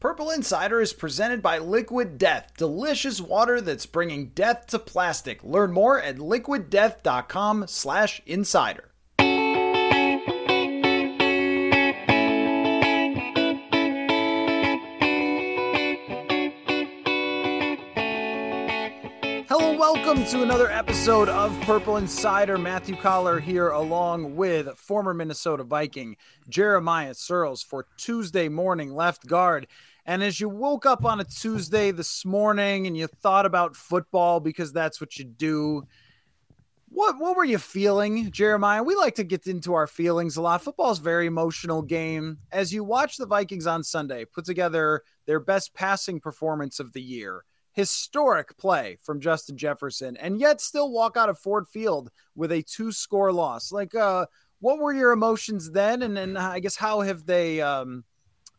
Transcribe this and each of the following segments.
Purple Insider is presented by Liquid Death, delicious water that's bringing death to plastic. Learn more at liquiddeath.com/insider. Hello, welcome to another episode of Purple Insider. Matthew Coller here, along with former Minnesota Viking Jeremiah Sirles for Tuesday morning left guard. And as you woke up on a Tuesday this morning and you thought about football because that's what you do, what what were you feeling, Jeremiah? We like to get into our feelings a lot. Football's a very emotional game. As you watch the Vikings on Sunday put together their best passing performance of the year, historic play from Justin Jefferson, and yet still walk out of Ford Field with a two-score loss. Like, uh, what were your emotions then, and and I guess how have they um,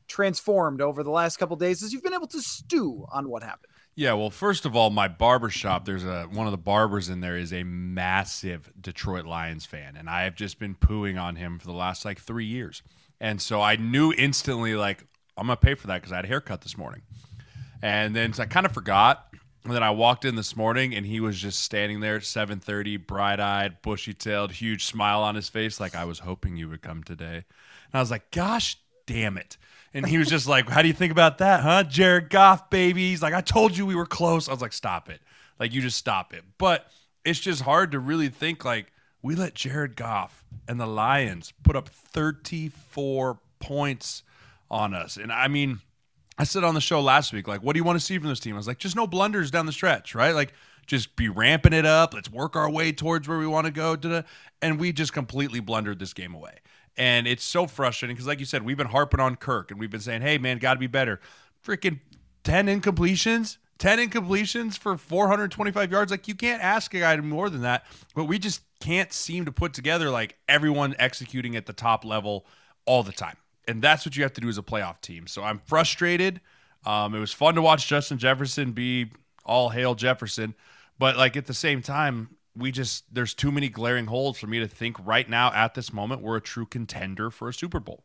transformed over the last couple days as you've been able to stew on what happened? Yeah, well, first of all, my barber shop, there's a one of the barbers in there is a massive Detroit Lions fan, and I have just been pooing on him for the last like three years. And so I knew instantly, like, I'm gonna pay for that because I had a haircut this morning. And then so I kind of forgot. And then I walked in this morning and he was just standing there at 7:30, bright-eyed, bushy-tailed, huge smile on his face, like I was hoping you would come today. And I was like, gosh damn it. And he was just like, How do you think about that, huh? Jared Goff, baby. He's like, I told you we were close. I was like, Stop it. Like, you just stop it. But it's just hard to really think like we let Jared Goff and the Lions put up 34 points on us. And I mean, I said on the show last week, like, what do you want to see from this team? I was like, just no blunders down the stretch, right? Like, just be ramping it up. Let's work our way towards where we want to go. Da-da. And we just completely blundered this game away. And it's so frustrating because, like you said, we've been harping on Kirk and we've been saying, hey, man, got to be better. Freaking 10 incompletions, 10 incompletions for 425 yards. Like, you can't ask a guy to more than that. But we just can't seem to put together like everyone executing at the top level all the time. And that's what you have to do as a playoff team. So I'm frustrated. Um, it was fun to watch Justin Jefferson be all hail Jefferson. But like at the same time, we just there's too many glaring holes for me to think right now at this moment we're a true contender for a Super Bowl.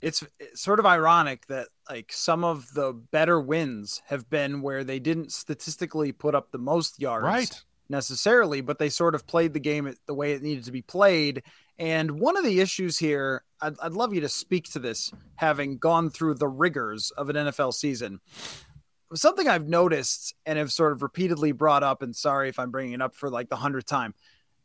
It's, it's sort of ironic that like some of the better wins have been where they didn't statistically put up the most yards right. necessarily, but they sort of played the game the way it needed to be played. And one of the issues here, I'd, I'd love you to speak to this, having gone through the rigors of an NFL season something I've noticed and have sort of repeatedly brought up, and sorry if I'm bringing it up for like the hundredth time.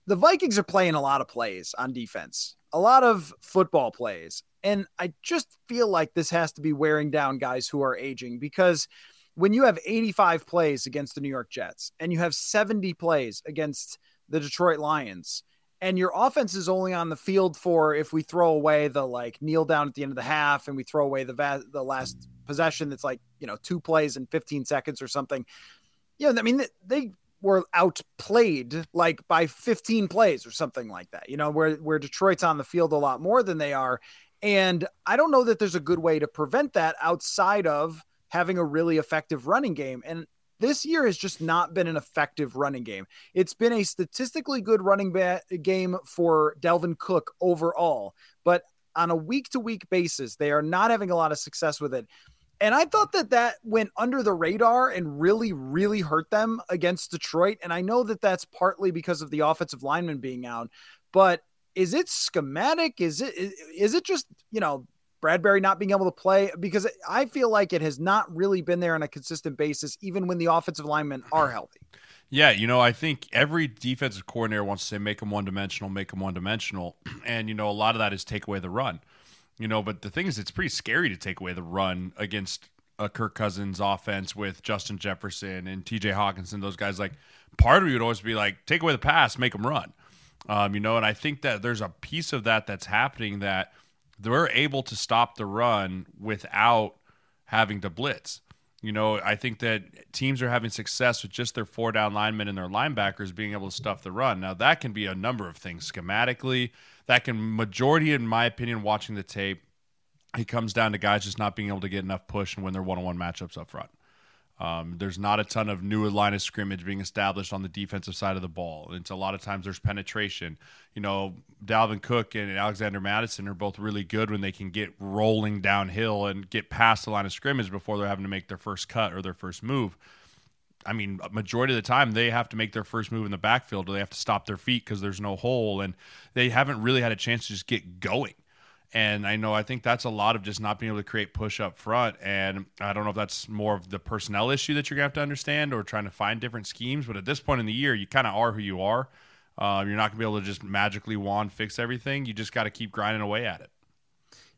The Vikings are playing a lot of plays on defense, a lot of football plays. And I just feel like this has to be wearing down guys who are aging because when you have 85 plays against the New York Jets and you have 70 plays against the Detroit Lions, and your offense is only on the field for if we throw away the like kneel down at the end of the half and we throw away the va- the last possession that's like you know two plays in 15 seconds or something. You know i mean they were outplayed like by 15 plays or something like that you know where where detroit's on the field a lot more than they are. And i don't know that there's a good way to prevent that outside of having a really effective running game. And this year has just not been an effective running game. It's been a statistically good running ba- game for Dalvin Cook overall, but on a week to week basis, they are not having a lot of success with it. And I thought that that went under the radar and really, really hurt them against Detroit. And I know that that's partly because of the offensive lineman being out, but is it schematic? Is it is it just you know Bradbury not being able to play because I feel like it has not really been there on a consistent basis, even when the offensive linemen are healthy. Yeah, you know, I think every defensive coordinator wants to say make them one dimensional, make them one dimensional, and you know, a lot of that is take away the run. You know, but the thing is, it's pretty scary to take away the run against a Kirk Cousins offense with Justin Jefferson and T.J. Hockenson. Those guys, like, part of you would always be like, take away the pass, make them run. Um, you know, and I think that there's a piece of that that's happening that they're able to stop the run without having to blitz. You know, I think that teams are having success with just their four down linemen and their linebackers being able to stuff the run. Now, that can be a number of things schematically. That can, majority, in my opinion, watching the tape, it comes down to guys just not being able to get enough push and win their one on one matchups up front. Um, there's not a ton of new line of scrimmage being established on the defensive side of the ball. It's a lot of times there's penetration. You know, Dalvin Cook and Alexander Mattison are both really good when they can get rolling downhill and get past the line of scrimmage before they're having to make their first cut or their first move. I mean, majority of the time they have to make their first move in the backfield or they have to stop their feet because there's no hole and they haven't really had a chance to just get going. And I know I think that's a lot of just not being able to create push up front. And I don't know if that's more of the personnel issue that you're gonna have to understand or trying to find different schemes. But at this point in the year, you kind of are who you are. Uh, you're not gonna be able to just magically wand fix everything. You just got to keep grinding away at it.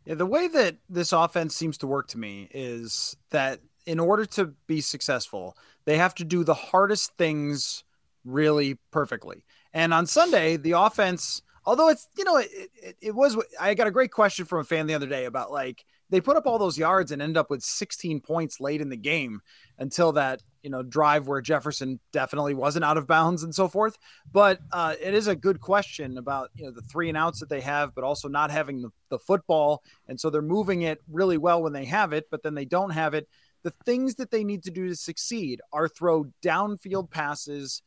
Yeah, the way that this offense seems to work to me is that in order to be successful, they have to do the hardest things really perfectly. And on Sunday, the offense although it's you know it, it, it, was i got a great question from a fan the other day about like they put up all those yards and end up with 16 points late in the game until that you know drive where jefferson definitely wasn't out of bounds and so forth. But uh, it is a good question about you know the three and outs that they have but also not having the, the football. And so they're moving it really well when they have it but then they don't have it. The things that they need to do to succeed are throw downfield passes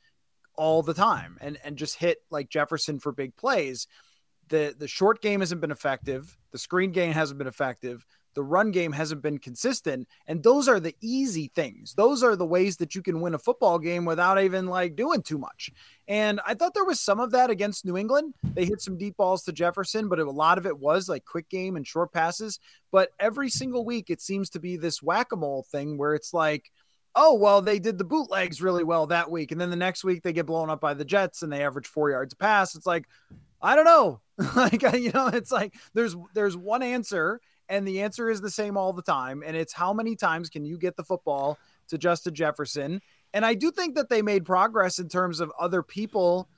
all the time and and just hit like Jefferson for big plays. The the short game hasn't been effective. The screen game hasn't been effective. The run game hasn't been consistent. And those are the easy things. Those are the ways that you can win a football game without even like doing too much. And I thought there was some of that against New England. They hit some deep balls to Jefferson, but a lot of it was like quick game and short passes. But every single week, it seems to be this whack a mole thing where it's like, oh well they did the bootlegs really well that week and then the next week they get blown up by the jets and they average four yards a pass it's like i don't know like you know it's like there's there's one answer and the answer is the same all the time and it's how many times can you get the football to justin jefferson and i do think that they made progress in terms of other people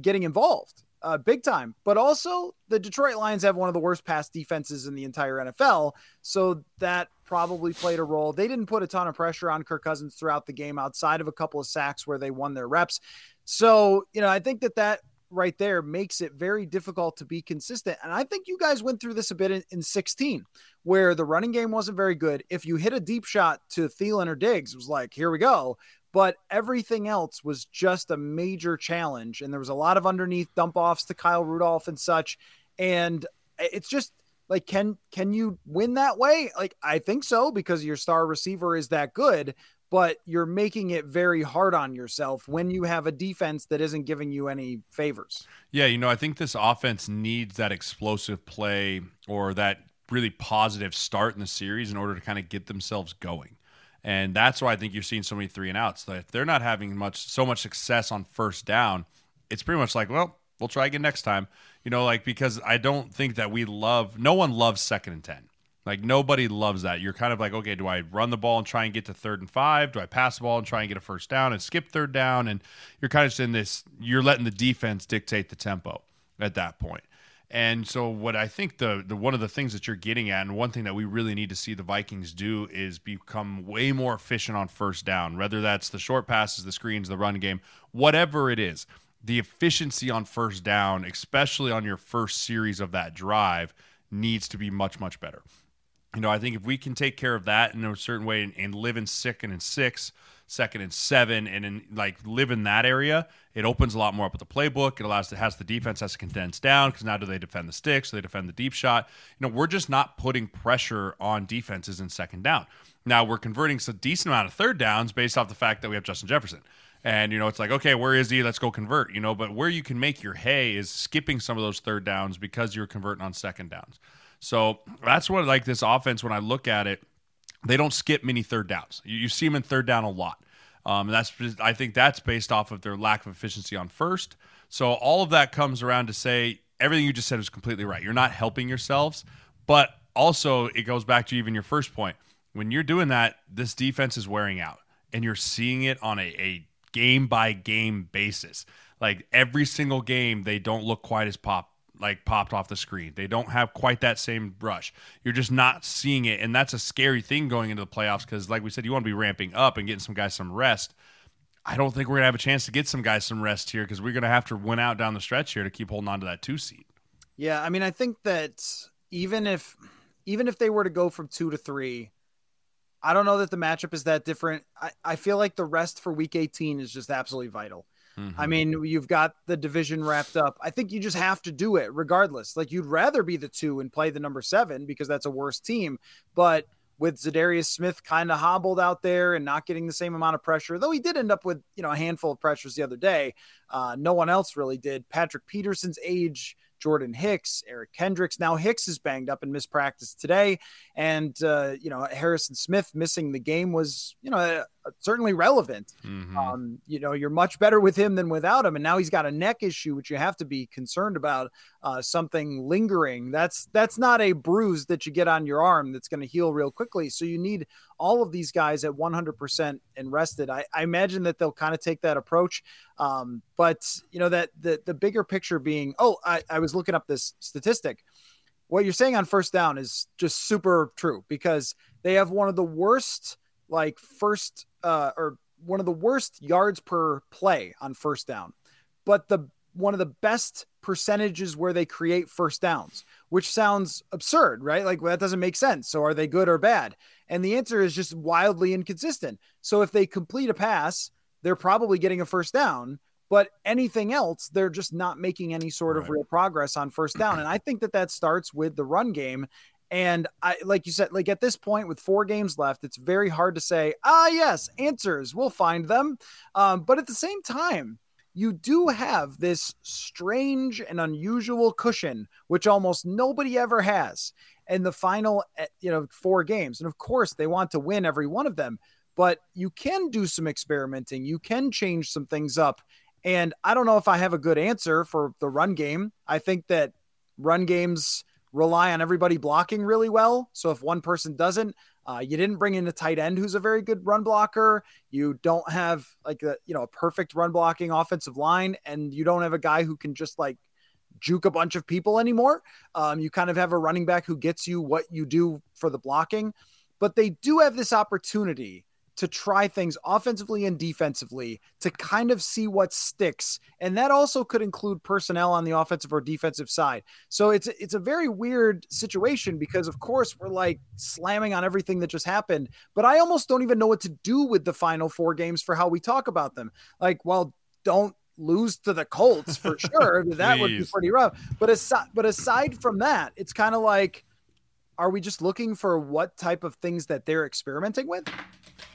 getting involved uh, big time. But also, the Detroit Lions have one of the worst pass defenses in the entire NFL. So that probably played a role. They didn't put a ton of pressure on Kirk Cousins throughout the game outside of a couple of sacks where they won their reps. So, you know, I think that that right there makes it very difficult to be consistent. And I think you guys went through this a bit in, in 16, where the running game wasn't very good. If you hit a deep shot to Thielen or Diggs, it was like, here we go but everything else was just a major challenge. And there was a lot of underneath dump offs to Kyle Rudolph and such. And it's just like, can can you win that way? Like, I think so because your star receiver is that good, but you're making it very hard on yourself when you have a defense that isn't giving you any favors. Yeah, you know, I think this offense needs that explosive play or that really positive start in the series in order to kind of get themselves going. And that's why I think you're seeing so many three and outs. If they're not having much so much success on first down, it's pretty much like, well, we'll try again next time. You know, like because I don't think that we love no one loves second and ten. Like nobody loves that. You're kind of like, okay, do I run the ball and try and get to third and five? Do I pass the ball and try and get a first down and skip third down? And you're kind of in this, you're letting the defense dictate the tempo at that point. And so, what I think the the one of the things that you're getting at, and one thing that we really need to see the Vikings do is become way more efficient on first down. Whether that's the short passes, the screens, the run game, whatever it is, the efficiency on first down, especially on your first series of that drive, needs to be much much better. You know, I think if we can take care of that in a certain way and, and live in second and six, second and seven, and in like live in that area, it opens a lot more up with the playbook. It allows it has the defense has to condense down because now do they defend the sticks? Do they defend the deep shot? You know, we're just not putting pressure on defenses in second down. Now we're converting a decent amount of third downs based off the fact that we have Justin Jefferson. And you know, it's like, okay, where is he? Let's go convert. You know, but where you can make your hay is skipping some of those third downs because you're converting on second downs. So that's what like this offense. When I look at it, they don't skip many third downs. You, you see them in third down a lot. Um, that's I think that's based off of their lack of efficiency on first. So all of that comes around to say everything you just said is completely right. You're not helping yourselves, but also it goes back to even your first point. When you're doing that, this defense is wearing out, and you're seeing it on a, a game by game basis. Like every single game, they don't look quite as pop like popped off the screen. They don't have quite that same rush. You're just not seeing it, and that's a scary thing going into the playoffs because, like we said, you want to be ramping up and getting some guys some rest. I don't think we're gonna have a chance to get some guys some rest here because we're gonna have to win out down the stretch here to keep holding on to that two seed. Yeah, I mean, I think that even if even if they were to go from two to three, I don't know that the matchup is that different. I, I feel like the rest for week 18 is just absolutely vital. Mm-hmm. I mean, you've got the division wrapped up. I think you just have to do it regardless. Like you'd rather be the two and play the number seven because that's a worse team. But with Za'Darius Smith kind of hobbled out there and not getting the same amount of pressure, though he did end up with you know a handful of pressures the other day. Uh, no one else really did. Patrick Peterson's age Jordan Hicks, Eric Kendricks. Now Hicks is banged up and missed practice today, and uh, you know Harrison Smith missing the game was you know certainly relevant. Mm-hmm. Um, you know you're much better with him than without him, and now he's got a neck issue which you have to be concerned about. Uh, something lingering. That's that's not a bruise that you get on your arm that's going to heal real quickly. So you need all of these guys at 100% and rested. I, I imagine that they'll kind of take that approach. Um, but you know that the the bigger picture being, oh, I, I was looking up this statistic. What you're saying on first down is just super true because they have one of the worst like first uh, or one of the worst yards per play on first down, but the one of the best percentages where they create first downs, which sounds absurd, right? Like well, that doesn't make sense. So are they good or bad? And the answer is just wildly inconsistent. So if they complete a pass they're probably getting a first down. But anything else, they're just not making any sort of real progress on first down. And I think that that starts with the run game. And I, like you said, like at this point with four games left, it's very hard to say, ah, yes, answers, we'll find them. Um, but at the same time, you do have this strange and unusual cushion, which almost nobody ever has in the final, eh, you know, four games. And of course, they want to win every one of them but you can do some experimenting. You can change some things up. And I don't know if I have a good answer for the run game. I think that run games rely on everybody blocking really well. So if one person doesn't, uh, you didn't bring in a tight end who's a very good run blocker. You don't have like a you know a perfect run blocking offensive line, and you don't have a guy who can just like juke a bunch of people anymore. Um, you kind of have a running back who gets you what you do for the blocking, but they do have this opportunity to try things offensively and defensively to kind of see what sticks. And that also could include personnel on the offensive or defensive side. So it's it's a very weird situation because of course we're like slamming on everything that just happened but i almost don't even know what to do with the final four games for how we talk about them. Like well don't lose to the colts for sure that would be pretty rough. But aside but aside from that it's kind of like are we just looking for what type of things that they're experimenting with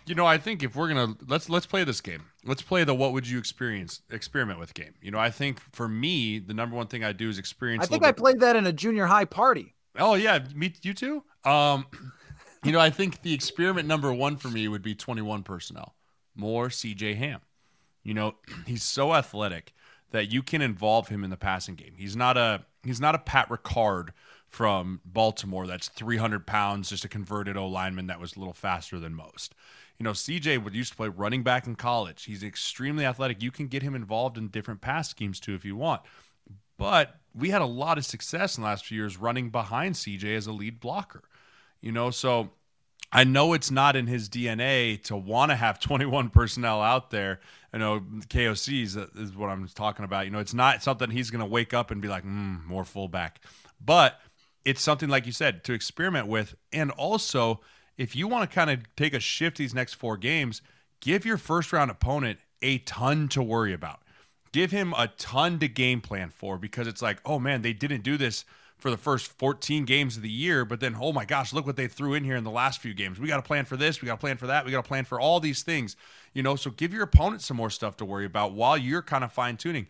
you know, I think if we're gonna let's let's play this game. Let's play the what would you experience experiment with game. You know, I think for me, the number one thing I do is experience. I think I played that in a junior high party. Oh yeah, me you too. Um, you know, I think the experiment number one for me would be twenty one personnel, more C.J. Ham. You know, he's so athletic that you can involve him in the passing game. He's not a he's not a Pat Ricard from Baltimore that's 300 pounds, just a converted O lineman that was a little faster than most. You know, CJ would used to play running back in college. He's extremely athletic. You can get him involved in different pass schemes too if you want. But we had a lot of success in the last few years running behind CJ as a lead blocker. You know, so I know it's not in his DNA to want to have 21 personnel out there. You know, KOCs is what I'm talking about. You know, it's not something he's going to wake up and be like, mm, more fullback. But it's something like you said to experiment with, and also if you want to kind of take a shift these next four games, give your first round opponent a ton to worry about. Give him a ton to game plan for because it's like, oh man, they didn't do this for the first 14 games of the year, but then, oh my gosh, look what they threw in here in the last few games. We got to plan for this, we got to plan for that, we got to plan for all these things, you know. So give your opponent some more stuff to worry about while you're kind of fine tuning.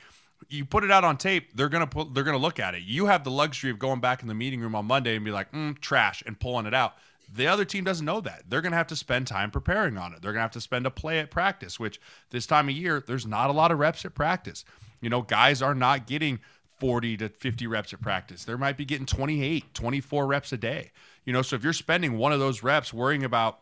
You put it out on tape, they're gonna put, they're gonna look at it. You have the luxury of going back in the meeting room on Monday and be like, mm, trash, and pulling it out. The other team doesn't know that. They're going to have to spend time preparing on it. They're going to have to spend a play at practice, which this time of year, there's not a lot of reps at practice. You know, guys are not getting 40 to 50 reps at practice. They might be getting 28, 24 reps a day. You know, so if you're spending one of those reps worrying about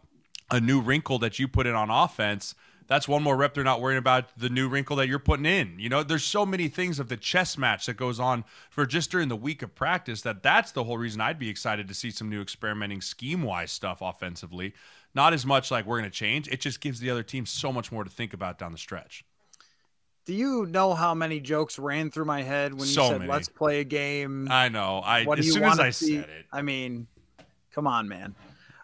a new wrinkle that you put in on offense, that's one more rep they're not worrying about the new wrinkle that you're putting in. You know, there's so many things of the chess match that goes on for just during the week of practice that that's the whole reason I'd be excited to see some new experimenting scheme wise stuff offensively. Not as much like we're going to change. It just gives the other team so much more to think about down the stretch. Do you know how many jokes ran through my head when So you said many. "Let's play a game"? I know. I What as soon as I see? said it, I mean, come on, man.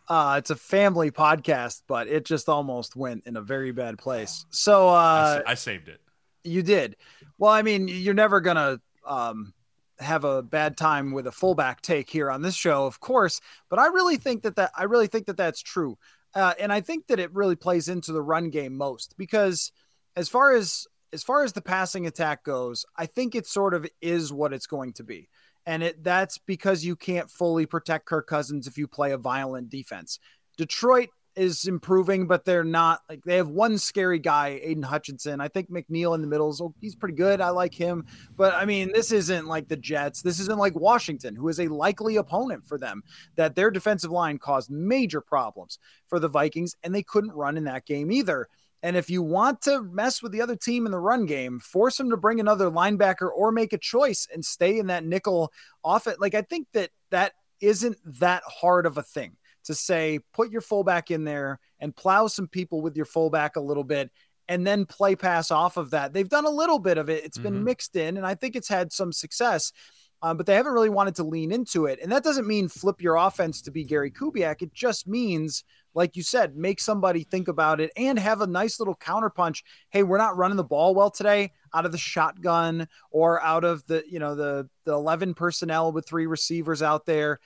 Uh, it's a family podcast, but it just almost went in a very bad place. So I, uh, sa- I saved it. you did. Well, I mean, you're never gonna um, have a bad time with a fullback take here on this show, of course. But I really think that that I really think that that's true, uh, and I think that it really plays into the run game most because as far as as far as the passing attack goes, I think it sort of is what it's going to be. And it that's because you can't fully protect Kirk Cousins if you play a violent defense. Detroit is improving, but they're not like they have one scary guy, Aidan Hutchinson. I think McNeill in the middle is oh, he's pretty good. I like him. But I mean, this isn't like the Jets. This isn't like Washington, who is a likely opponent for them, that their defensive line caused major problems for the Vikings, and they couldn't run in that game either. And if you want to mess with the other team in the run game, force them to bring another linebacker or make a choice and stay in that nickel off it. Like I think that that isn't that hard of a thing to say put your fullback in there and plow some people with your fullback a little bit and then play pass off of that. They've done a little bit of it. It's been Mhm. mixed in and I think it's had some success. Um, but they haven't really wanted to lean into it. And that doesn't mean flip your offense to be Gary Kubiak. It just means, like you said, make somebody think about it and have a nice little counterpunch. Hey, we're not running the ball well today out of the shotgun or out of the, you know, the the 11 personnel with three receivers out there.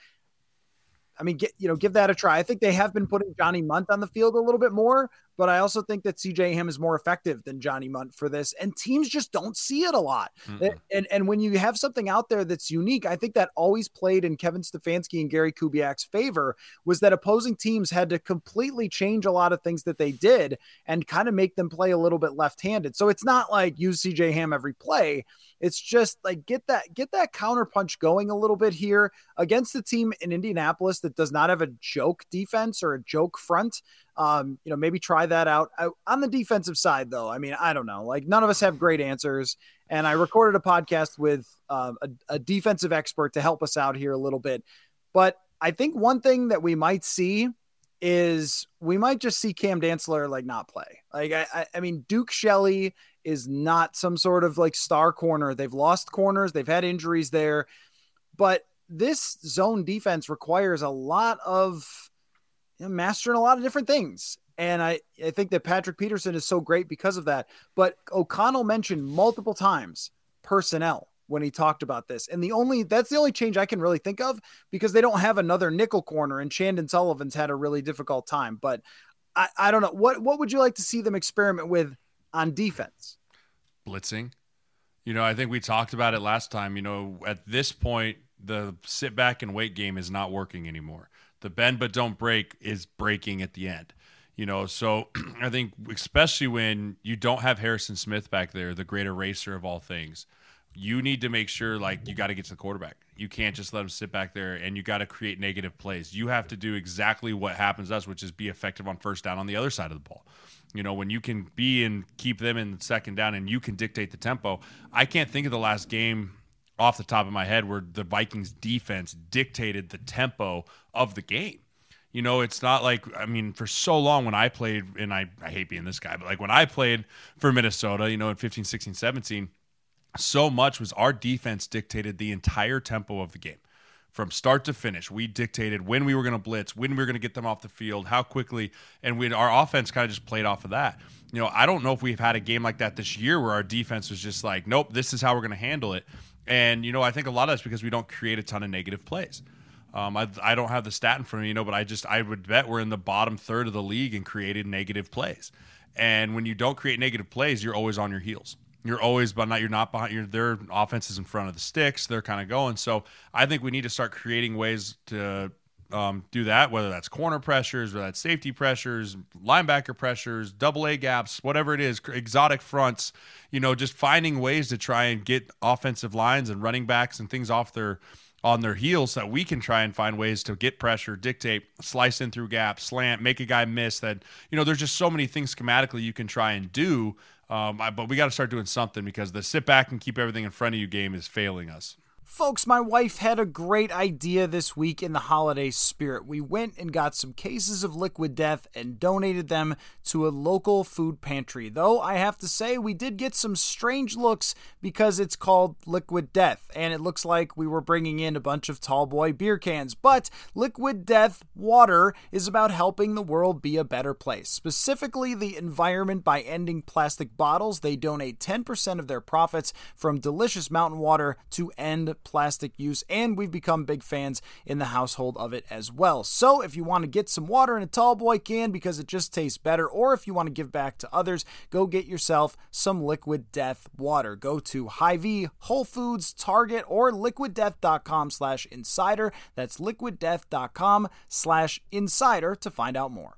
I mean, get you know, give that a try. I think they have been putting Johnny Mundt on the field a little bit more, but I also think that CJ Ham is more effective than Johnny Mundt for this, and teams just don't see it a lot. Mm-mm. And and when you have something out there that's unique, I think that always played in Kevin Stefanski and Gary Kubiak's favor was that opposing teams had to completely change a lot of things that they did and kind of make them play a little bit left-handed. So it's not like use CJ Ham every play. It's just like get that get that counter punch going a little bit here against the team in Indianapolis that does not have a joke defense or a joke front. Um, you know, maybe try that out. I, on the defensive side, though, I mean, I don't know. Like none of us have great answers, and I recorded a podcast with um, a, a defensive expert to help us out here a little bit. But I think one thing that we might see is we might just see Cam Dantzler like not play. Like I, I, I mean, Duke Shelley is not some sort of like star corner. They've lost corners, they've had injuries there, but this zone defense requires a lot of you know, mastering a lot of different things. And I, I think that Patrick Peterson is so great because of that. But O'Connell mentioned multiple times personnel when he talked about this. And the only that's the only change I can really think of because they don't have another nickel corner and Chandon Sullivan's had a really difficult time. But I, I don't know. What what would you like to see them experiment with on defense? blitzing. You know, I think we talked about it last time. You know, at this point, the sit back and wait game is not working anymore. The bend but don't break is breaking at the end. You know, so I think especially when you don't have Harrison Smith back there, the great eraser of all things, you need to make sure like you got to get to the quarterback. You can't just let him sit back there and you got to create negative plays. You have to do exactly what happens to us, which is be effective on first down on the other side of the ball. You know, when you can be and keep them in second down and you can dictate the tempo. I can't think of the last game off the top of my head where the Vikings defense dictated the tempo of the game. You know, it's not like I mean, for so long when I played, and I, I hate being this guy, but like when I played for Minnesota, you know, in 15, 16, 17, so much was our defense dictated the entire tempo of the game from start to finish. We dictated when we were going to blitz, when we were going to get them off the field, how quickly, and we our offense kind of just played off of that. You know, I don't know if we've had a game like that this year where our defense was just like, nope, this is how we're going to handle it. And you know, I think a lot of that's because we don't create a ton of negative plays. Um, I, I don't have the stat in front of me, you know, but I just I would bet we're in the bottom third of the league in created negative plays. And when you don't create negative plays, you're always on your heels. You're always, but not you're not behind. Your their offense is in front of the sticks. They're kind of going. So I think we need to start creating ways to um, do that. Whether that's corner pressures, whether that's safety pressures, linebacker pressures, double A gaps, whatever it is, exotic fronts. You know, just finding ways to try and get offensive lines and running backs and things off their on their heels so that we can try and find ways to get pressure, dictate, slice in through gaps, slant, make a guy miss. That you know, there's just so many things schematically you can try and do. Um, but we got to start doing something because the sit back and keep everything in front of you game is failing us. Folks, my wife had a great idea this week in the holiday spirit. We went and got some cases of liquid death and donated them to a local food pantry. Though I have to say, we did get some strange looks because it's called liquid death, and it looks like we were bringing in a bunch of tall boy beer cans. But liquid death water is about helping the world be a better place, specifically the environment by ending plastic bottles. They donate 10% of their profits from delicious mountain water to end plastic use, and we've become big fans in the household of it as well. So if you want to get some water in a tall boy can because it just tastes better, or if you want to give back to others, go get yourself some Liquid Death water. Go to Hy-Vee, Whole Foods, Target, or liquiddeath.com slash insider. That's liquiddeath.com slash insider to find out more.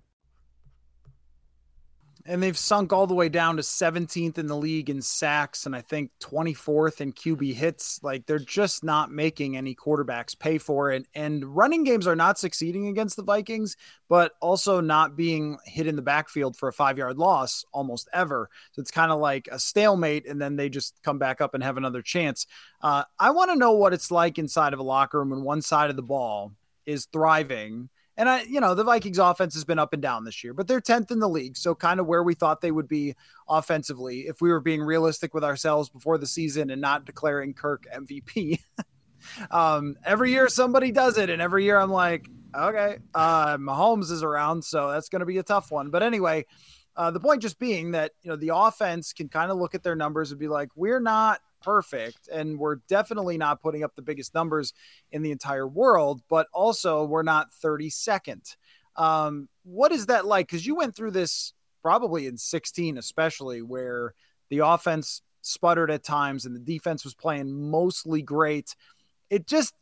and they've sunk all the way down to 17th in the league in sacks and I think 24th in QB hits. Like they're just not making any quarterbacks pay for it. And running games are not succeeding against the Vikings, but also not being hit in the backfield for a five yard loss almost ever. So it's kind of like a stalemate, and then they just come back up and have another chance. Uh, I want to know what it's like inside of a locker room when one side of the ball is thriving and I, you know, the Vikings offense has been up and down this year, but they're 10th in the league. So kind of where we thought they would be offensively if we were being realistic with ourselves before the season and not declaring Kirk MVP. um, every year somebody does it. And every year I'm like, okay, uh, Mahomes is around. So that's going to be a tough one. But anyway, uh, the point just being that, you know, the offense can kind of look at their numbers and be like, we're not perfect and we're definitely not putting up the biggest numbers in the entire world but also we're not 32nd um, what is that like? Because you went through this probably in 16 especially where the offense sputtered at times and the defense was playing mostly great. It just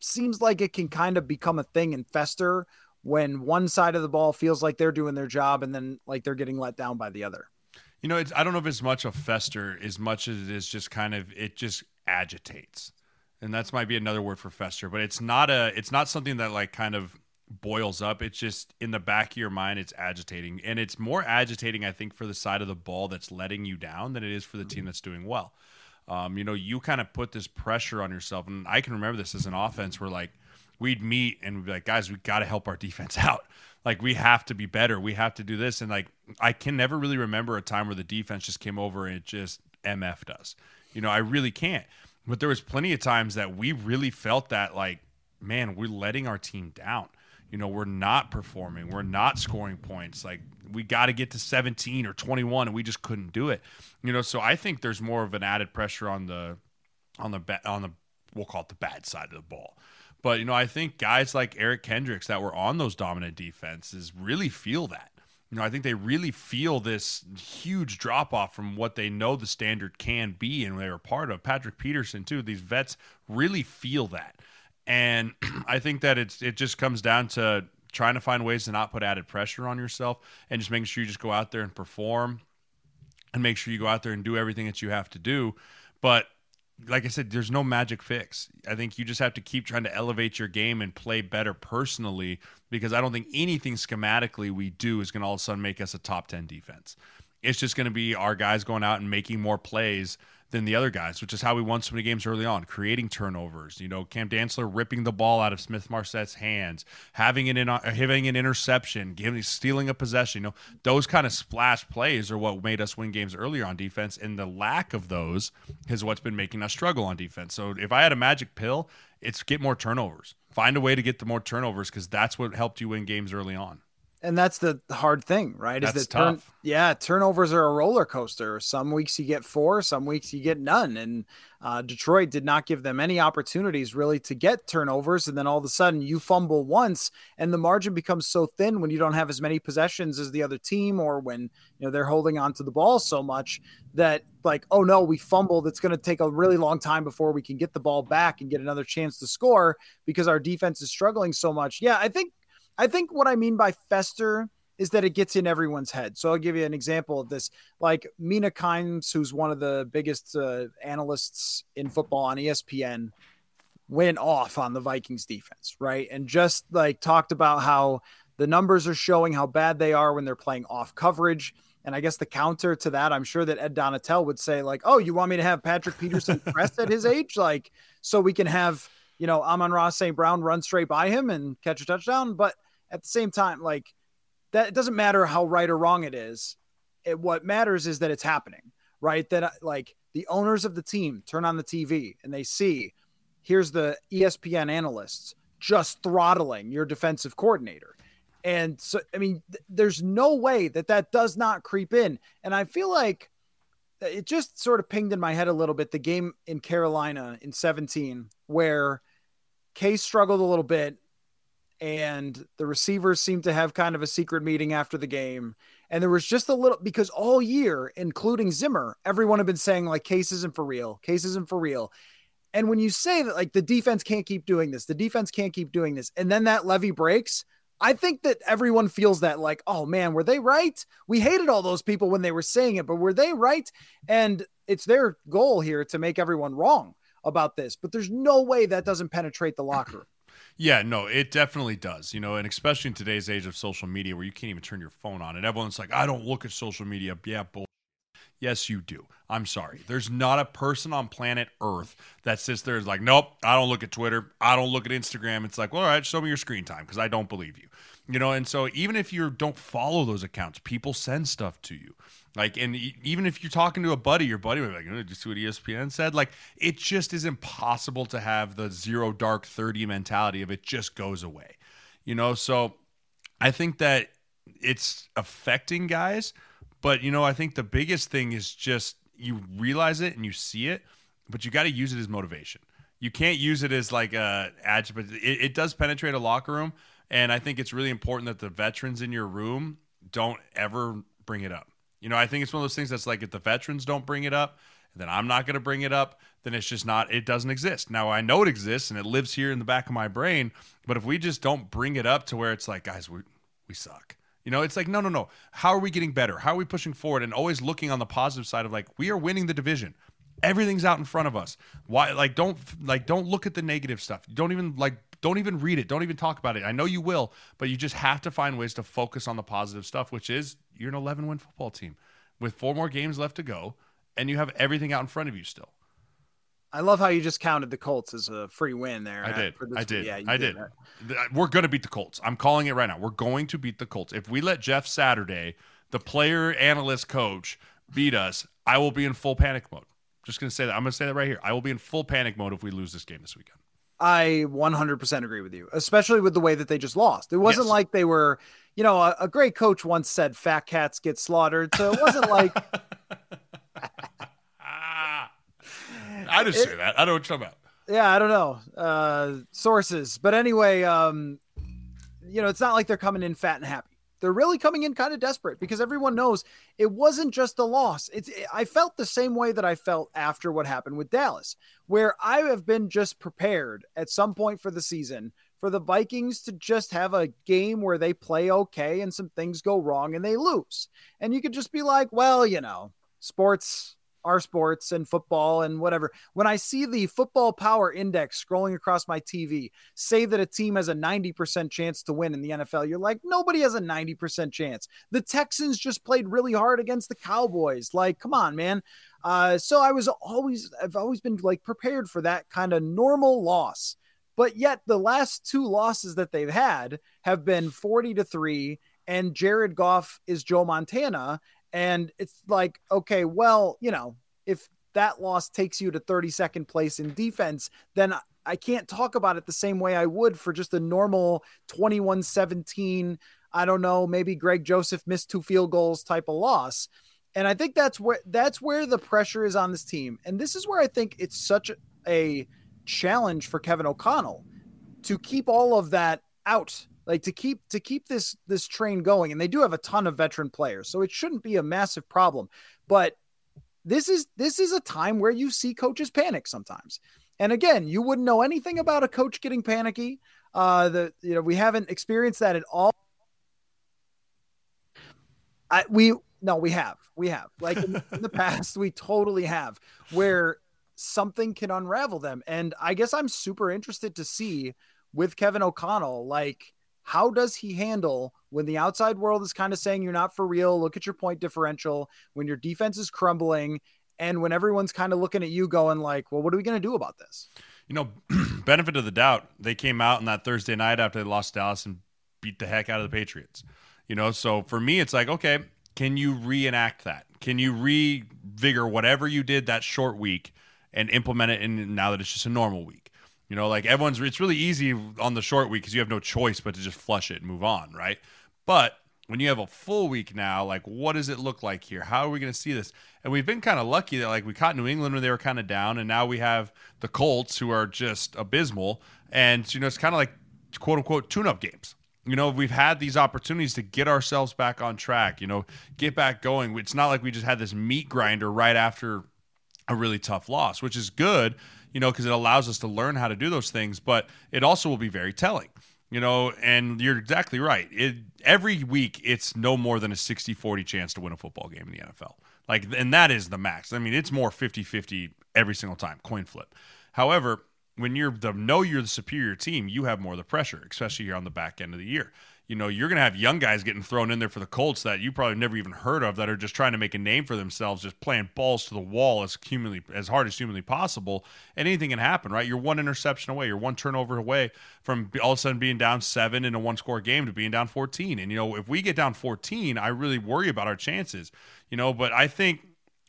seems like it can kind of become a thing and fester when one side of the ball feels like they're doing their job and then like they're getting let down by the other You know, it's, I don't know if it's much a fester as much as it is just kind of it just agitates, and that's might be another word for fester. But it's not a it's not something that like kind of boils up. It's just in the back of your mind. It's agitating, and it's more agitating, I think, for the side of the ball that's letting you down than it is for the team that's doing well. Um, you know, you kind of put this pressure on yourself, and I can remember this as an offense where like we'd meet and we'd be like, guys, we got to help our defense out. Like we have to be better. We have to do this. And like I can never really remember a time where the defense just came over and it just MF'd us. You know, I really can't. But there was plenty of times that we really felt that like, man, we're letting our team down. You know, we're not performing. We're not scoring points. Like we got to get to 17 or 21 and we just couldn't do it. You know, so I think there's more of an added pressure on the on the on the we'll call it the bad side of the ball. But you know, I think guys like Eric Kendricks that were on those dominant defenses really feel that. you know, I think they really feel this huge drop off from what they know the standard can be and they were part of. Patrick Peterson, too. These vets really feel that. And I think that it's it just comes down to trying to find ways to not put added pressure on yourself and just making sure you just go out there and perform and make sure you go out there and do everything that you have to do. But like I said, there's no magic fix. I think you just have to keep trying to elevate your game and play better personally because I don't think anything schematically we do is going to all of a sudden make us a top 10 defense. It's just going to be our guys going out and making more plays than the other guys, which is how we won so many games early on, creating turnovers. You know, Cam Dantzler ripping the ball out of Smith Marsette's hands, having an in, having an interception, giving stealing a possession. You know, those kind of splash plays are what made us win games earlier on defense, and the lack of those is what's been making us struggle on defense. So if I had a magic pill, it's get more turnovers. Find a way to get the more turnovers because that's what helped you win games early on and that's the hard thing, right? That's is that tough. Turn, yeah, turnovers are a roller coaster. Some weeks you get four, some weeks you get none, and uh, Detroit did not give them any opportunities really to get turnovers. And then all of a sudden you fumble once, and the margin becomes so thin when you don't have as many possessions as the other team, or when you know they're holding on to the ball so much that like, oh no, we fumbled. It's going to take a really long time before we can get the ball back and get another chance to score because our defense is struggling so much. Yeah, I think I think what I mean by fester is that it gets in everyone's head. So I'll give you an example of this. Like Mina Kimes, who's one of the biggest uh, analysts in football on ESPN, went off on the Vikings defense, right? And just like talked about how the numbers are showing how bad they are when they're playing off coverage. And I guess the counter to that, I'm sure that Ed Donatell would say, like, oh, you want me to have Patrick Peterson press at his age? Like, so we can have, you know, Amon-Ra St. Brown run straight by him and catch a touchdown. But at the same time, like that it doesn't matter how right or wrong it is. It, what matters is that it's happening, right? That like the owners of the team turn on the TV and they see here's the ESPN analysts just throttling your defensive coordinator. And so, I mean, th- there's no way that that does not creep in. And I feel like it just sort of pinged in my head a little bit the game in Carolina in 17, where Case struggled a little bit and the receivers seemed to have kind of a secret meeting after the game. And there was just a little because all year, including Zimmer, everyone had been saying like Case isn't for real, Case isn't for real. And when you say that like the defense can't keep doing this, the defense can't keep doing this, and then that levee breaks, I think that everyone feels that like, oh man, were they right? We hated all those people when they were saying it, but were they right? And it's their goal here to make everyone wrong about this, but there's no way that doesn't penetrate the locker room. Yeah, no, it definitely does. You know, and especially in today's age of social media where you can't even turn your phone on and everyone's like, I don't look at social media. Yeah, bull. Yes, you do. I'm sorry. There's not a person on planet Earth that sits there is like, nope, I don't look at Twitter. I don't look at Instagram. It's like, well, all right, show me your screen time because I don't believe you. You know, and so even if you don't follow those accounts, people send stuff to you. Like, and even if you're talking to a buddy, your buddy would be like, oh, "Did you see what ESPN said?" Like, it just is impossible to have the zero dark thirty mentality of it just goes away, you know. So, I think that it's affecting guys, but you know, I think the biggest thing is just you realize it and you see it, but you got to use it as motivation. You can't use it as like uh, a adjunct. It, it does penetrate a locker room, and I think it's really important that the veterans in your room don't ever bring it up you know, I think it's one of those things that's like if the veterans don't bring it up, then I'm not going to bring it up, then it's just not, it doesn't exist. Now, I know it exists and it lives here in the back of my brain, but if we just don't bring it up to where it's like, guys, we, we suck. You know, it's like, no, no, no. How are we getting better? How are we pushing forward? And always looking on the positive side of like, we are winning the division. Everything's out in front of us. Why, like, don't, like, don't look at the negative stuff. Don't even, like, don't even read it. Don't even talk about it. I know you will, but you just have to find ways to focus on the positive stuff, which is you're an 11 win football team with four more games left to go, and you have everything out in front of you still. I love how you just counted the Colts as a free win there. I did. I did. Yeah, I did. did. We're going to beat the Colts. I'm calling it right now. We're going to beat the Colts. If we let Jeff Saturday, the player, analyst, coach, beat us, I will be in full panic mode. Just going to say that. I'm going to say that right here. I will be in full panic mode if we lose this game this weekend. I 100% agree with you, especially with the way that they just lost. It wasn't yes. like they were, you know, a, a, great coach once said fat cats get slaughtered. So it wasn't like. I didn't say that. I don't know what you're talking about. Yeah, I don't know. Uh, sources. But anyway, um, you know, it's not like they're coming in fat and happy, they're really coming in kind of desperate because everyone knows it wasn't just a loss. It's I felt the same way that I felt after what happened with Dallas, where I have been just prepared at some point for the season for the Vikings to just have a game where they play okay and some things go wrong and they lose. And you could just be like, well, you know, sports our sports and football and whatever. When I see the football power index scrolling across my TV say that a team has a 90% chance to win in the NFL, you're like, nobody has a 90% chance. The Texans just played really hard against the Cowboys. Like, come on, man. Uh, so I was always, I've always been like prepared for that kind of normal loss. But yet the last two losses that they've had have been 40 to 3 and Jared Goff is Joe Montana and it's like, okay, well, you know, if that loss takes you to 32nd place in defense, then I can't talk about it the same way I would for just a normal 21 17. I don't know, maybe Greg Joseph missed two field goals type of loss. And I think that's where that's where the pressure is on this team. And this is where I think it's such a challenge for Kevin O'Connell to keep all of that out like to keep to keep this this train going and they do have a ton of veteran players so it shouldn't be a massive problem. But this is this is a time where you see coaches panic sometimes. And again you wouldn't know anything about a coach getting panicky. Uh the you know we haven't experienced that at all. I, we no we have we have. Like in, in the past we totally have where something can unravel them. And i guess i'm super interested to see with kevin o'connell like how does he handle when the outside world is kind of saying you're not for real? Look at your point differential when your defense is crumbling and when everyone's kind of looking at you going like, well, what are we going to do about this? You know, benefit of the doubt, they came out on that Thursday night after they lost Dallas and beat the heck out of the Patriots. You know, so for me, it's like, okay, can you reenact that? Can you revigor whatever you did that short week and implement it in now that it's just a normal week? You know, like everyone's, it's really easy on the short week because you have no choice but to just flush it and move on, right? But when you have a full week now, like what does it look like here? How are we going to see this? And we've been kind of lucky that like we caught New England when they were kind of down, and now we have the Colts who are just abysmal. And you know, it's kind of like quote unquote tune-up games. You know, we've had these opportunities to get ourselves back on track. You know, get back going. It's not like we just had this meat grinder right after a really tough loss, which is good you know, because it allows us to learn how to do those things, but it also will be very telling. You know, and you're exactly right. It, every week, it's no more than a 60 40 chance to win a football game in the NFL. Like, and that is the max. I mean, it's more 50 50 every single time, coin flip. However, when you're the know you're the superior team, you have more of the pressure, especially here on the back end of the year you know, you're going to have young guys getting thrown in there for the Colts that you probably never even heard of that are just trying to make a name for themselves, just playing balls to the wall as humanly as hard as humanly possible. And anything can happen, right? You're one interception away, you're one turnover away from all of a sudden being down seven in a one score game to being down 14. And, you know, if we get down 14, I really worry about our chances, you know, but I think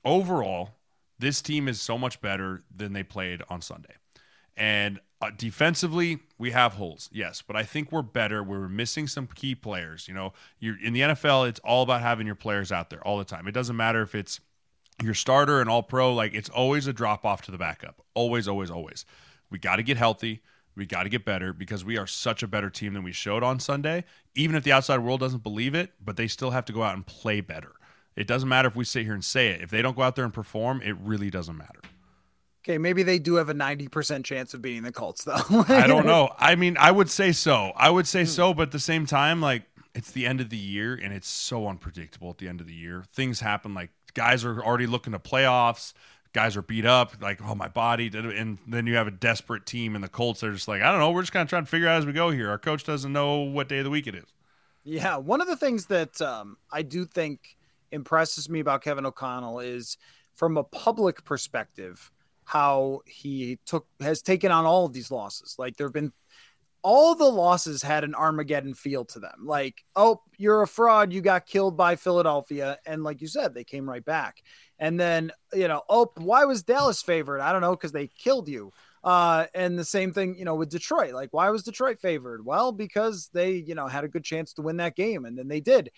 overall, this team is so much better than they played on Sunday. And uh, defensively, we have holes, yes, but I think we're better. We're missing some key players. You know, you're in the NFL. It's all about having your players out there all the time. It doesn't matter if it's your starter and all pro. Like it's always a drop off to the backup. Always, always, always. We got to get healthy. We got to get better because we are such a better team than we showed on Sunday. Even if the outside world doesn't believe it, but they still have to go out and play better. It doesn't matter if we sit here and say it. If they don't go out there and perform, it really doesn't matter. Okay, maybe they do have a 90% chance of beating the Colts, though. I don't know. I mean, I would say so. I would say so, but at the same time, like, it's the end of the year and it's so unpredictable at the end of the year. Things happen like guys are already looking to playoffs. Guys are beat up, like, oh, my body. And then you have a desperate team, and the Colts are just like, I don't know. We're just kind of trying to figure out as we go here. Our coach doesn't know what day of the week it is. Yeah. One of the things that um, I do think impresses me about Kevin O'Connell is from a public perspective how he took has taken on all of these losses. Like there have been all the losses had an Armageddon feel to them. Like, oh, you're a fraud. You got killed by Philadelphia. And like you said, they came right back. And then, you know, oh, why was Dallas favored? I don't know, because they killed you. Uh, and the same thing, you know, with Detroit. Like, why was Detroit favored? Well, because they, you know, had a good chance to win that game, and then they did.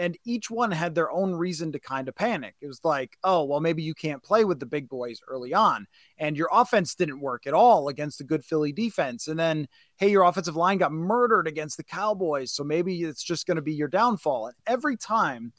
And each one had their own reason to kind of panic. It was like, oh, well, maybe you can't play with the big boys early on, and your offense didn't work at all against the good Philly defense. And then, hey, your offensive line got murdered against the Cowboys, so maybe it's just going to be your downfall. And every time,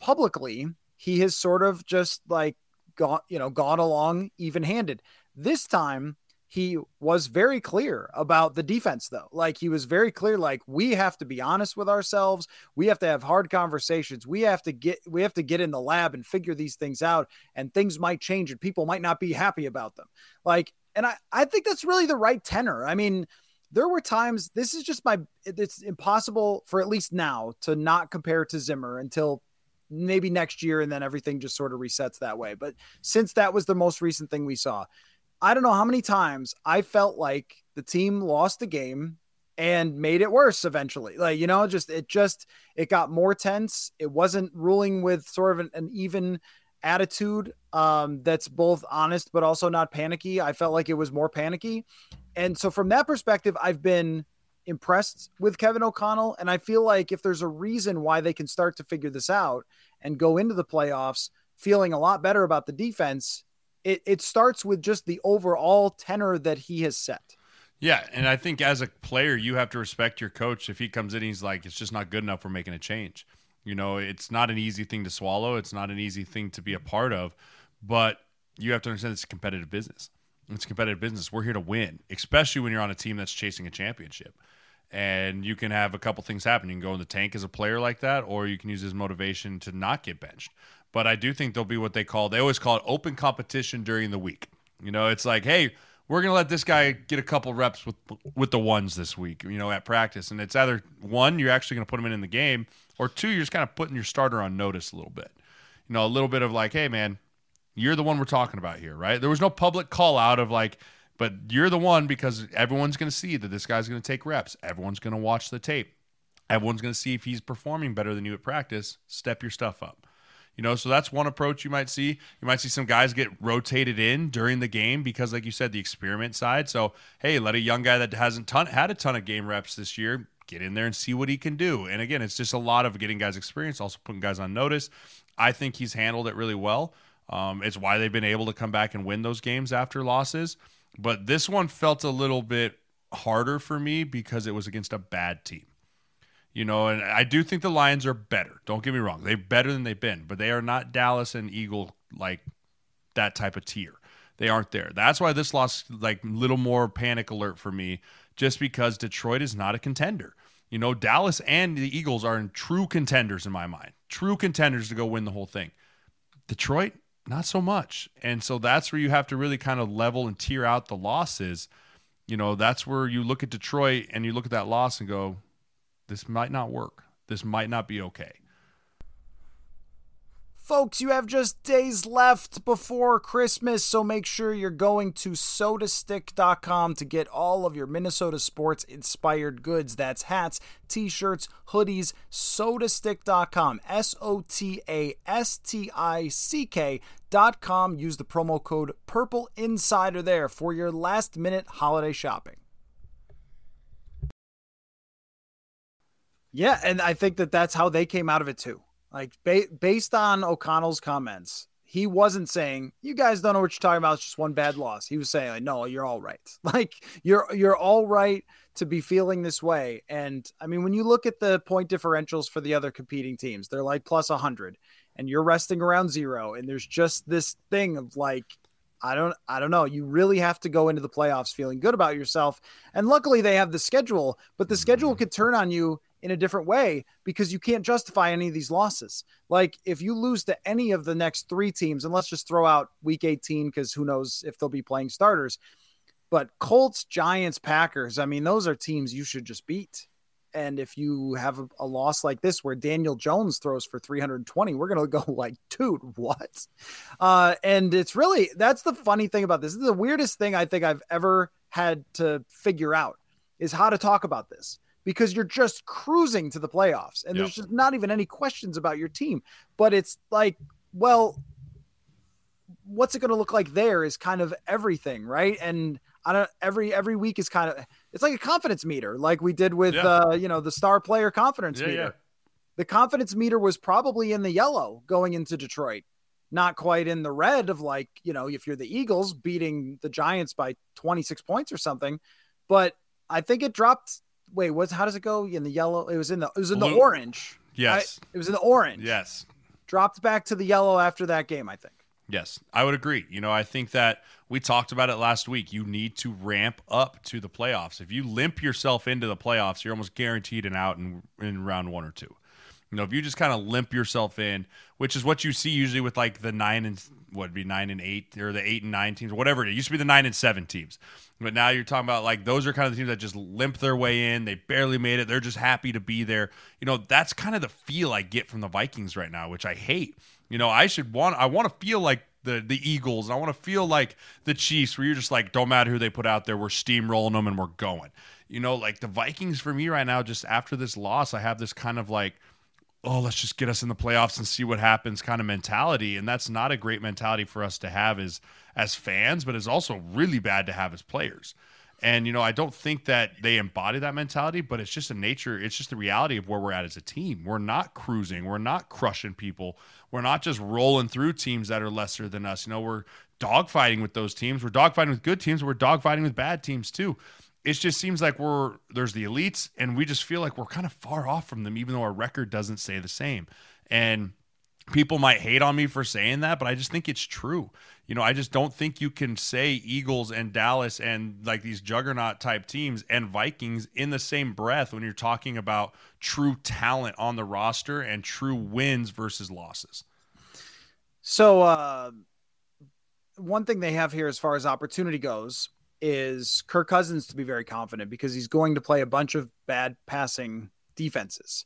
publicly, he has sort of just like gone, you know, gone along even handed. This time, he was very clear about the defense though. Like he was very clear like we have to be honest with ourselves. We have to have hard conversations. We have to get we have to get in the lab and figure these things out and things might change and people might not be happy about them. Like and i i think that's really the right tenor. I mean there were times this is just my it's impossible for at least now to not compare to zimmer until maybe next year and then everything just sort of resets that way. But since that was the most recent thing we saw I don't know how many times I felt like the team lost the game and made it worse eventually. Like, you know, just it just it got more tense. It wasn't ruling with sort of an, an even attitude um, that's both honest but also not panicky. I felt like it was more panicky. And so from that perspective, I've been impressed with Kevin O'Connell. And I feel like if there's a reason why they can start to figure this out and go into the playoffs feeling a lot better about the defense, it, it starts with just the overall tenor that he has set. Yeah, and I think as a player, you have to respect your coach if he comes in. He's like, it's just not good enough. We're making a change. You know, it's not an easy thing to swallow. It's not an easy thing to be a part of, but you have to understand it's a competitive business. It's a competitive business. We're here to win, especially when you're on a team that's chasing a championship. And you can have a couple things happen. You can go in the tank as a player like that, or you can use his motivation to not get benched but I do think they'll be what they call they always call it open competition during the week. You know, it's like, hey, we're gonna let this guy get a couple reps with with the ones this week, you know, at practice. And it's either one, you're actually gonna put him in in the game, or two, you're just kind of putting your starter on notice a little bit. You know, a little bit of like, hey man, you're the one we're talking about here, right? There was no public call out of like, but you're the one because everyone's gonna see that this guy's gonna take reps. Everyone's gonna watch the tape. Everyone's gonna see if he's performing better than you at practice. Step your stuff up. You know, so that's one approach you might see. You might see some guys get rotated in during the game because, like you said, the experiment side. So, hey, let a young guy that hasn't ton, had a ton of game reps this year get in there and see what he can do. And again, it's just a lot of getting guys experience, also putting guys on notice. I think he's handled it really well. Um, it's why they've been able to come back and win those games after losses. But this one felt a little bit harder for me because it was against a bad team. You know, and I do think the Lions are better. Don't get me wrong. They're better than they've been, but they are not Dallas and Eagle like that type of tier. They aren't there. That's why this loss like little more panic alert for me just because Detroit is not a contender. You know, Dallas and the Eagles are in true contenders in my mind. True contenders to go win the whole thing. Detroit, not so much. And so that's where you have to really kind of level and tier out the losses. You know, that's where you look at Detroit and you look at that loss and go, this might not work. This might not be okay. Folks, you have just days left before Christmas, so make sure you're going to sotastick.com to get all of your Minnesota sports inspired goods. That's hats, t shirts, hoodies, sotastick.com. S O T A S T I C K.com. Use the promo code Purple Insider there for your last minute holiday shopping. Yeah, and I think that that's how they came out of it too. Like ba- based on O'Connell's comments, he wasn't saying you guys don't know what you're talking about. It's just one bad loss. He was saying like, no, you're all right. Like you're you're all right to be feeling this way. And I mean, when you look at the point differentials for the other competing teams, they're like plus hundred, and you're resting around zero. And there's just this thing of like I don't I don't know. You really have to go into the playoffs feeling good about yourself. And luckily they have the schedule, but the schedule mm-hmm. could turn on you in a different way because you can't justify any of these losses. Like if you lose to any of the next three teams, and let's just throw out week 18 because who knows if they'll be playing starters. But Colts, Giants, Packers, I mean, those are teams you should just beat. And if you have a, a loss like this where Daniel Jones throws for 320, we're going to go like, dude, what? Uh, and it's really, that's the funny thing about this. This is the weirdest thing I think I've ever had to figure out is how to talk about this because you're just cruising to the playoffs and yep. there's just not even any questions about your team. But it's like, well, what's it going to look like there is kind of everything, right? And I don't every every week is kind of it's like a confidence meter, like we did with yeah. uh, you know the star player confidence yeah, meter. Yeah. the confidence meter was probably in the yellow going into Detroit, not quite in the red of like, you know, if you're the Eagles beating the Giants by 26 points or something. But I think it dropped. Wait, what's how does it go in the yellow? It was in the it was in Blue. the orange. Yes. I, it was in the orange. Yes. Dropped back to the yellow after that game, I think. Yes, I would agree. You know, I think that we talked about it last week. You need to ramp up to the playoffs. If you limp yourself into the playoffs, you're almost guaranteed an out in, in round one or two. Know, if you just kind of limp yourself in, which is what you see usually with like the nine and what be nine and eight or the eight and nine teams, whatever it, is. it used to be the nine and seven teams. But now you're talking about like those are kind of the teams that just limp their way in. They barely made it. They're just happy to be there. You know, that's kind of the feel I get from the Vikings right now, which I hate. You know, I should want I want to feel like the the Eagles and I want to feel like the Chiefs where you're just like don't matter who they put out there, we're steamrolling them and we're going. You know, like the Vikings for me right now just after this loss, I have this kind of like oh, let's just get us in the playoffs and see what happens kind of mentality and that's not a great mentality for us to have as as fans, but it's also really bad to have as players. And you know, I don't think that they embody that mentality, but it's just a nature, it's just the reality of where we're at as a team. We're not cruising, we're not crushing people. We're not just rolling through teams that are lesser than us. You know, we're dogfighting with those teams. We're dogfighting with good teams, we're dogfighting with bad teams too. It just seems like we're there's the elites and we just feel like we're kind of far off from them even though our record doesn't say the same. And people might hate on me for saying that, but I just think it's true. You know, I just don't think you can say Eagles and Dallas and like these juggernaut type teams and Vikings in the same breath when you're talking about true talent on the roster and true wins versus losses. So, uh, one thing they have here as far as opportunity goes is Kirk Cousins to be very confident because he's going to play a bunch of bad passing defenses.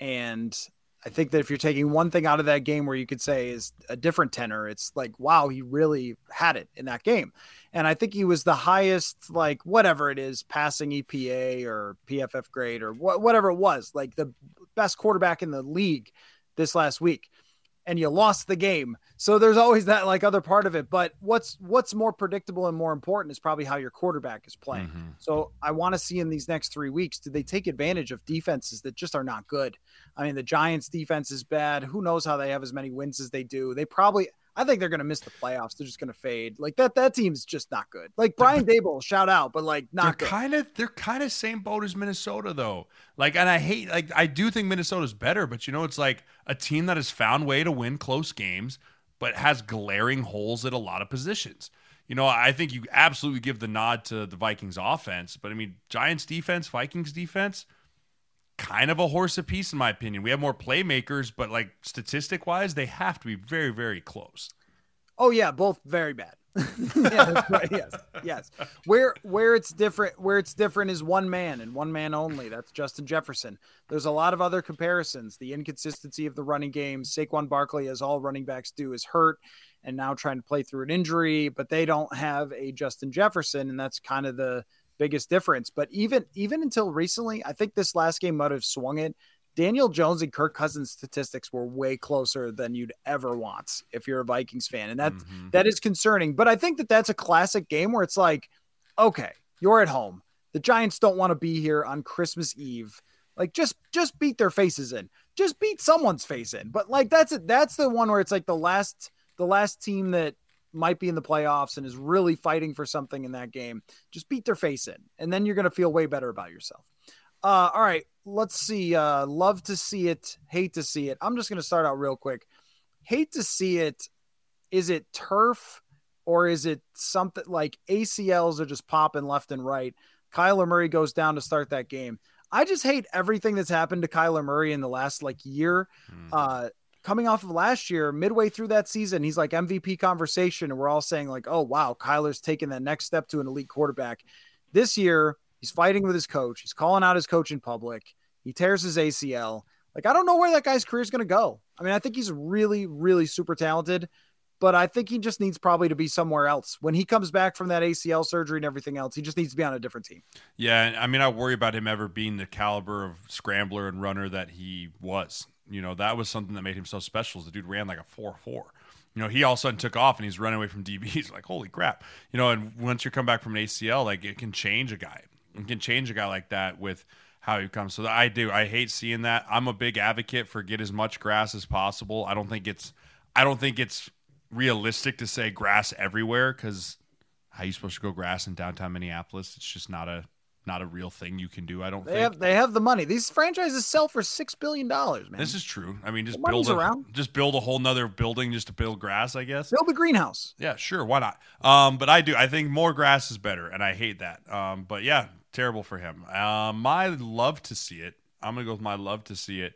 And I think that if you're taking one thing out of that game where you could say is a different tenor, it's like, wow, he really had it in that game. And I think he was the highest, like, whatever it is, passing EPA or PFF grade or wh- whatever it was, like the best quarterback in the league this last week and you lost the game. So there's always that like other part of it. But what's what's more predictable and more important is probably how your quarterback is playing. Mm-hmm. So I want to see in these next three weeks, do they take advantage of defenses that just are not good? I mean, the Giants defense is bad. Who knows how they have as many wins as they do? They probably I think they're going to miss the playoffs. They're just going to fade. Like that that team's just not good. Like Brian Daboll, shout out, but like not they're good. kind of they're kind of same boat as Minnesota though. Like and I hate like I do think Minnesota's better, but you know it's like a team that has found way to win close games but has glaring holes at a lot of positions. You know, I think you absolutely give the nod to the Vikings offense, but I mean Giants defense, Vikings defense, kind of a horse apiece in my opinion. We have more playmakers, but like statistic wise, they have to be very, very close. Oh yeah, both very bad. right. Yes, yes. Where where it's different, where it's different is one man and one man only. That's Justin Jefferson. There's a lot of other comparisons. The inconsistency of the running game. Saquon Barkley, as all running backs do, is hurt and now trying to play through an injury, but they don't have a Justin Jefferson, and that's kind of the biggest difference. But even even until recently, I think this last game might have swung it. Daniel Jones and Kirk Cousins statistics were way closer than you'd ever want if you're a Vikings fan, and that Mhm. that is concerning. But I think that that's a classic game where it's like, okay, you're at home. The Giants don't want to be here on Christmas Eve. Like just just beat their faces in. Just beat someone's face in. But like that's it. That's the one where it's like the last the last team that might be in the playoffs and is really fighting for something in that game. Just beat their face in, and then you're gonna feel way better about yourself. Uh, all right, let's see. Uh, love to see it, hate to see it. I'm just gonna start out real quick. Hate to see it. Is it turf or is it something like ACLs are just popping left and right? Kyler Murray goes down to start that game. I just hate everything that's happened to Kyler Murray in the last like year. Uh, coming off of last year, midway through that season, he's like MVP conversation, and we're all saying like, "Oh wow, Kyler's taking that next step to an elite quarterback." This year, he's fighting with his coach. He's calling out his coach in public. He tears his ACL. Like I don't know where that guy's career is going to go. I mean, I think he's really, really super talented, but I think he just needs probably to be somewhere else. When he comes back from that ACL surgery and everything else, he just needs to be on a different team. Yeah, I mean, I worry about him ever being the caliber of scrambler and runner that he was. You know, that was something that made him so special. Is the dude ran like a four four. You know, he all of a sudden took off and he's running away from DBs. Like, holy crap! You know, and once you come back from an ACL, like it can change a guy. It can change a guy like that with how he comes. So I do. I hate seeing that. I'm a big advocate for get as much grass as possible. I don't think it's I don't think it's realistic to say grass everywhere because how you supposed to go grass in downtown Minneapolis? It's just not a not a real thing you can do. I don't They think. have they have the money. These franchises sell for six billion dollars, man. this is true. I mean, just The build a, around. just build a whole nother building just to build grass. I guess. build a greenhouse. Yeah, sure. Why not? Um, but I do. I think more grass is better, and I hate that. Um, but yeah, terrible for him. Um, my love to see it. I'm gonna go with my love to see it.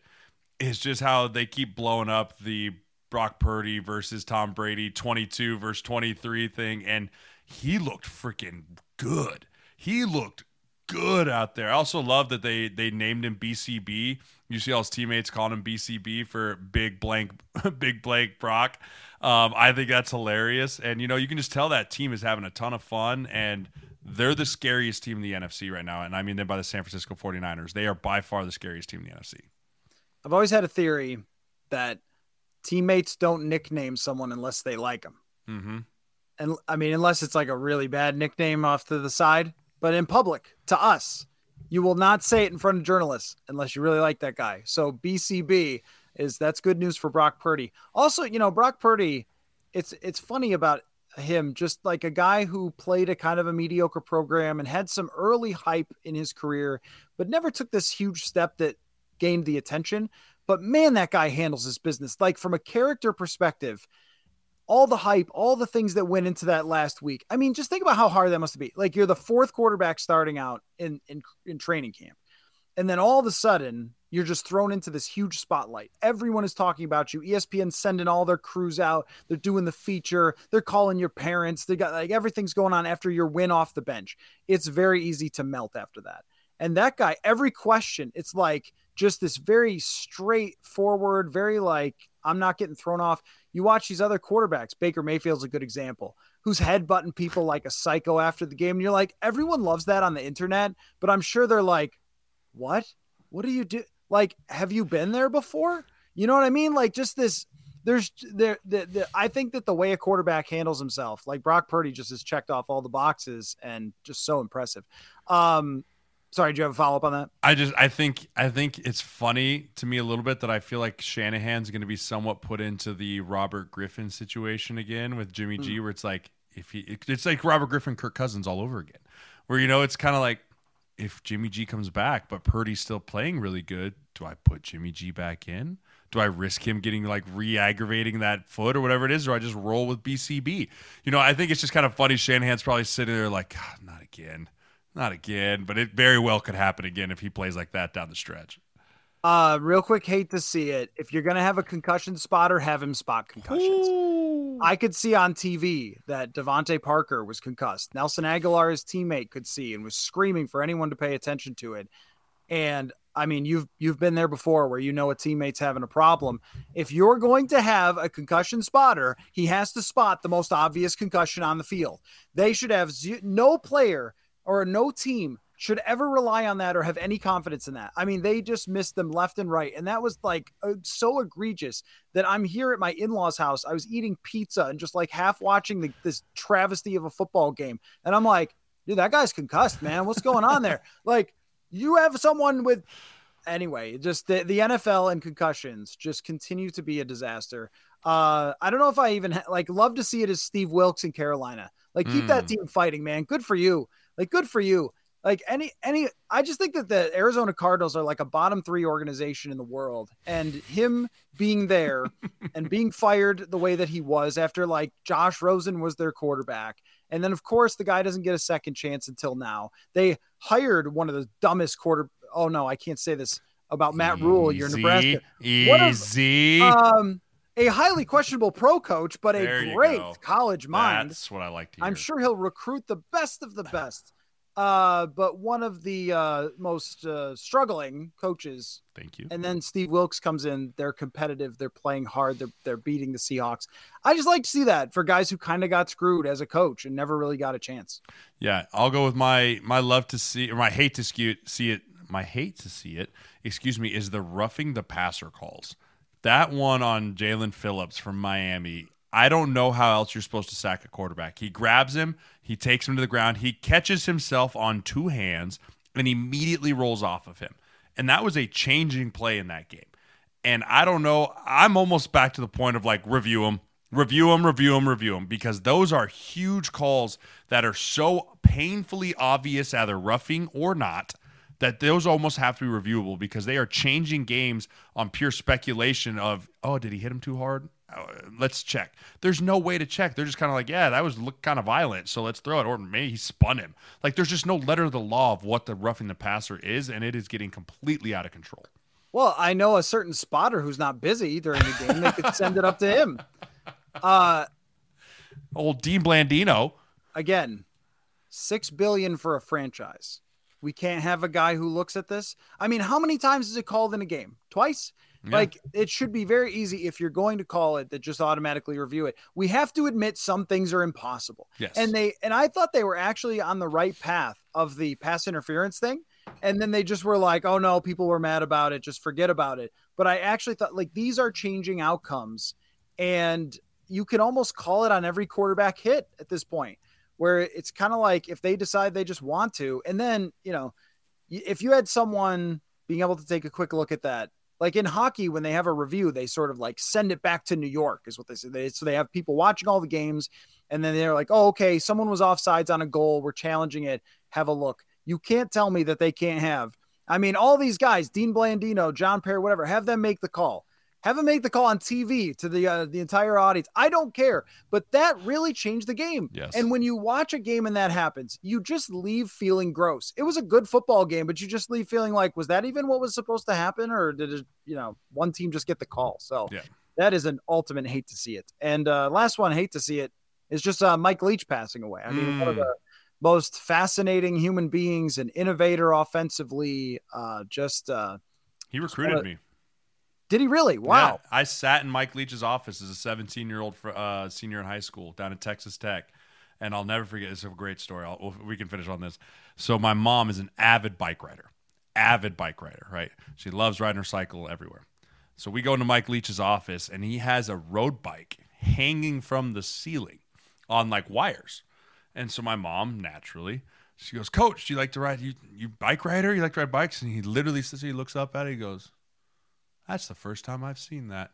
Is just how they keep blowing up the Brock Purdy versus Tom Brady 22 versus 23 thing, and he looked freaking good. He looked good out there. I also love that they they named him BCB. You see all his teammates calling him BCB for big blank big blank Brock. Um, I think that's hilarious. And you know, you can just tell that team is having a ton of fun and they're the scariest team in the NFC right now. And I mean them by the San Francisco 49ers. They are by far the scariest team in the NFC. I've always had a theory that teammates don't nickname someone unless they like them. Mm-hmm. And I mean, unless it's like a really bad nickname off to the side, but in public to us, you will not say it in front of journalists unless you really like that guy. So BCB is that's good news for Brock Purdy. Also, you know, Brock Purdy, it's it's funny about him, just like a guy who played a kind of a mediocre program and had some early hype in his career, but never took this huge step that gained the attention. But man, that guy handles his business. Like from a character perspective, all the hype, all the things that went into that last week. I mean, just think about how hard that must be. Like you're the fourth quarterback starting out in in, in training camp. And then all of a sudden, you're just thrown into this huge spotlight. Everyone is talking about you. ESPN sending all their crews out. They're doing the feature. They're calling your parents. They got like everything's going on after your win off the bench. It's very easy to melt after that. And that guy, every question, it's like just this very straightforward, very like, I'm not getting thrown off. You watch these other quarterbacks. Baker Mayfield's a good example, who's headbutting people like a psycho after the game. And you're like, everyone loves that on the internet, but I'm sure they're like, what? What do you do? Like, have you been there before? You know what I mean? Like, just this. There's there. The, the, I think that the way a quarterback handles himself, like Brock Purdy, just has checked off all the boxes and just so impressive. Um, sorry, do you have a follow up on that? I just I think I think it's funny to me a little bit that I feel like Shanahan's going to be somewhat put into the Robert Griffin situation again with Jimmy G, hmm. where it's like if he it's like Robert Griffin, Kirk Cousins all over again, where you know it's kind of like if Jimmy G comes back, but Purdy's still playing really good, do I put Jimmy G back in? Do I risk him getting like re-aggravating that foot or whatever it is, or I just roll with BCB? You know, I think it's just kind of funny. Shanahan's probably sitting there like, God, not again, not again. But it very well could happen again if he plays like that down the stretch. Uh, real quick, hate to see it. If you're gonna have a concussion spotter, have him spot concussions. I could see on TV that DeVante Parker was concussed. Nelson Agholor, his teammate, could see and was screaming for anyone to pay attention to it. And I mean, you've you've been there before where you know a teammate's having a problem. If you're going to have a concussion spotter, he has to spot the most obvious concussion on the field. They should have ze- no player or no team should ever rely on that or have any confidence in that. I mean, they just missed them left and right. And that was like uh, so egregious that I'm here at my in law's house. I was eating pizza and just like half watching the, this travesty of a football game. And I'm like, dude, that guy's concussed, man. What's going on there? Like, you have someone with. Anyway, just the, the NFL and concussions just continue to be a disaster. Uh, I don't know if I even ha- like love to see it as Steve Wilks in Carolina. Like, keep that Mm. team fighting, man. Good for you. Like, good for you. Like any any i just think that the arizona cardinals are like a bottom three organization in the world and him being there and being fired the way that he was after like josh rosen was their quarterback and then of course the guy doesn't get a second chance until now. They hired one of the dumbest quarter oh no i can't say this about matt rhule you're Easy, nebraska. What a- Easy. um a highly questionable pro coach but There a great college mind That's what I like to hear. I'm sure he'll recruit the best of the best. Uh, but one of the uh, most uh, struggling coaches, Thank you. and then Steve Wilks comes in. They're competitive. They're playing hard. They're they're beating the Seahawks. I just like to see that for guys who kind of got screwed as a coach and never really got a chance. Yeah, I'll go with my my love to see or my hate to see it, see it. My hate to see it. Excuse me. Is the roughing the passer calls? That one on Jaelan Phillips from Miami. I don't know how else you're supposed to sack a quarterback. He grabs him, he takes him to the ground, he catches himself on two hands, and immediately rolls off of him. And that was a changing play in that game. And I don't know, I'm almost back to the point of like review them, review them, review them, review them, because those are huge calls that are so painfully obvious, either roughing or not, that those almost have to be reviewable because they are changing games on pure speculation of, oh, did he hit him too hard? Uh, let's check. There's no way to check. They're just kind of like, yeah, that was look kind of violent, so let's throw it. Or maybe he spun him. Like there's just no letter of the law of what the roughing the passer is, and it is getting completely out of control. Well, I know a certain spotter who's not busy during the game. They could send it up to him. Uh, Old Dean Blandino. Again, six billion for a franchise. We can't have a guy who looks at this. I mean, how many times is it called in a game? Twice? Yeah. Like it should be very easy if you're going to call it that just automatically review it. We have to admit some things are impossible. Yes. And they and I thought they were actually on the right path of the pass interference thing. And then they just were like, oh no, people were mad about it. Just forget about it. But I actually thought like these are changing outcomes. And you can almost call it on every quarterback hit at this point, where it's kind of like if they decide they just want to, and then, you know, if you had someone being able to take a quick look at that like in hockey when they have a review they sort of like send it back to new york is what they say. They, so they have people watching all the games and then they're like oh okay someone was offsides on a goal we're challenging it have a look. You can't tell me that they can't have i mean all these guys dean blandino john parry whatever have them make the call have him make the call on TV to the uh, the entire audience. I don't care, but that really changed the game. Yes. And when you watch a game and that happens, you just leave feeling gross. It was a good football game, but you just leave feeling like, was that even what was supposed to happen, or did it, you know, one team just get the call? So yeah. that is an ultimate hate to see it. And uh, last one, hate to see it, is just uh, Mike Leach passing away. I mean, mm. one of the most fascinating human beings, an innovator offensively. Uh, just uh, he recruited me. Did he really? Wow. Yeah, I sat in Mike Leach's office as a 17 year old uh, senior in high school down at Texas Tech. And I'll never forget. It's a great story. I'll, we can finish on this. So, my mom is an avid bike rider, avid bike rider, right? She loves riding her cycle everywhere. So, we go into Mike Leach's office, and he has a road bike hanging from the ceiling on like wires. And so, my mom naturally, she goes, Coach, do you like to ride? You, you bike rider? You like to ride bikes? And he literally says, he looks up at it, he goes, that's the first time I've seen that.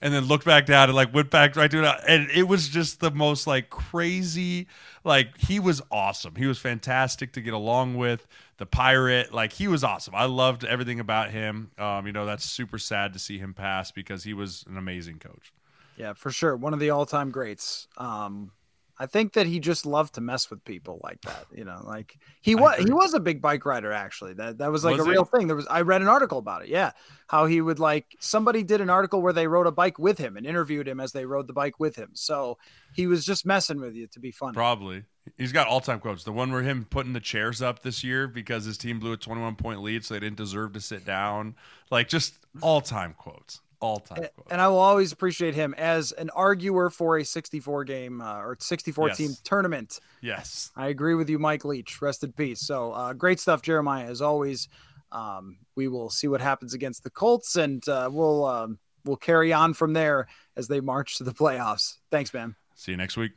And then looked back down and like went back right to it. And it was just the most like crazy, like he was awesome. He was fantastic to get along with. The pirate, like he was awesome. I loved everything about him. Um, you know, that's super sad to see him pass because he was an amazing coach. Yeah, for sure. One of the all time greats. Um, I think that he just loved to mess with people like that. You know, like he was he was a big bike rider actually. That that was like was a real thing. There was I read an article about it. Yeah, how he would like somebody did an article where they rode a bike with him and interviewed him as they rode the bike with him. So he was just messing with you to be funny. Probably. He's got all time quotes. The one where him putting the chairs up this year because his team blew a 21 point lead, so they didn't deserve to sit down. Like just all time quotes all time. And I will always appreciate him as an arguer for a 64 game uh, or 64 yes. team tournament. Yes. I agree with you, Mike Leach. Rest in peace. So uh, great stuff, Jeremiah, as always. Um, we will see what happens against the Colts and uh, we'll, um, we'll carry on from there as they march to the playoffs. Thanks, man. See you next week.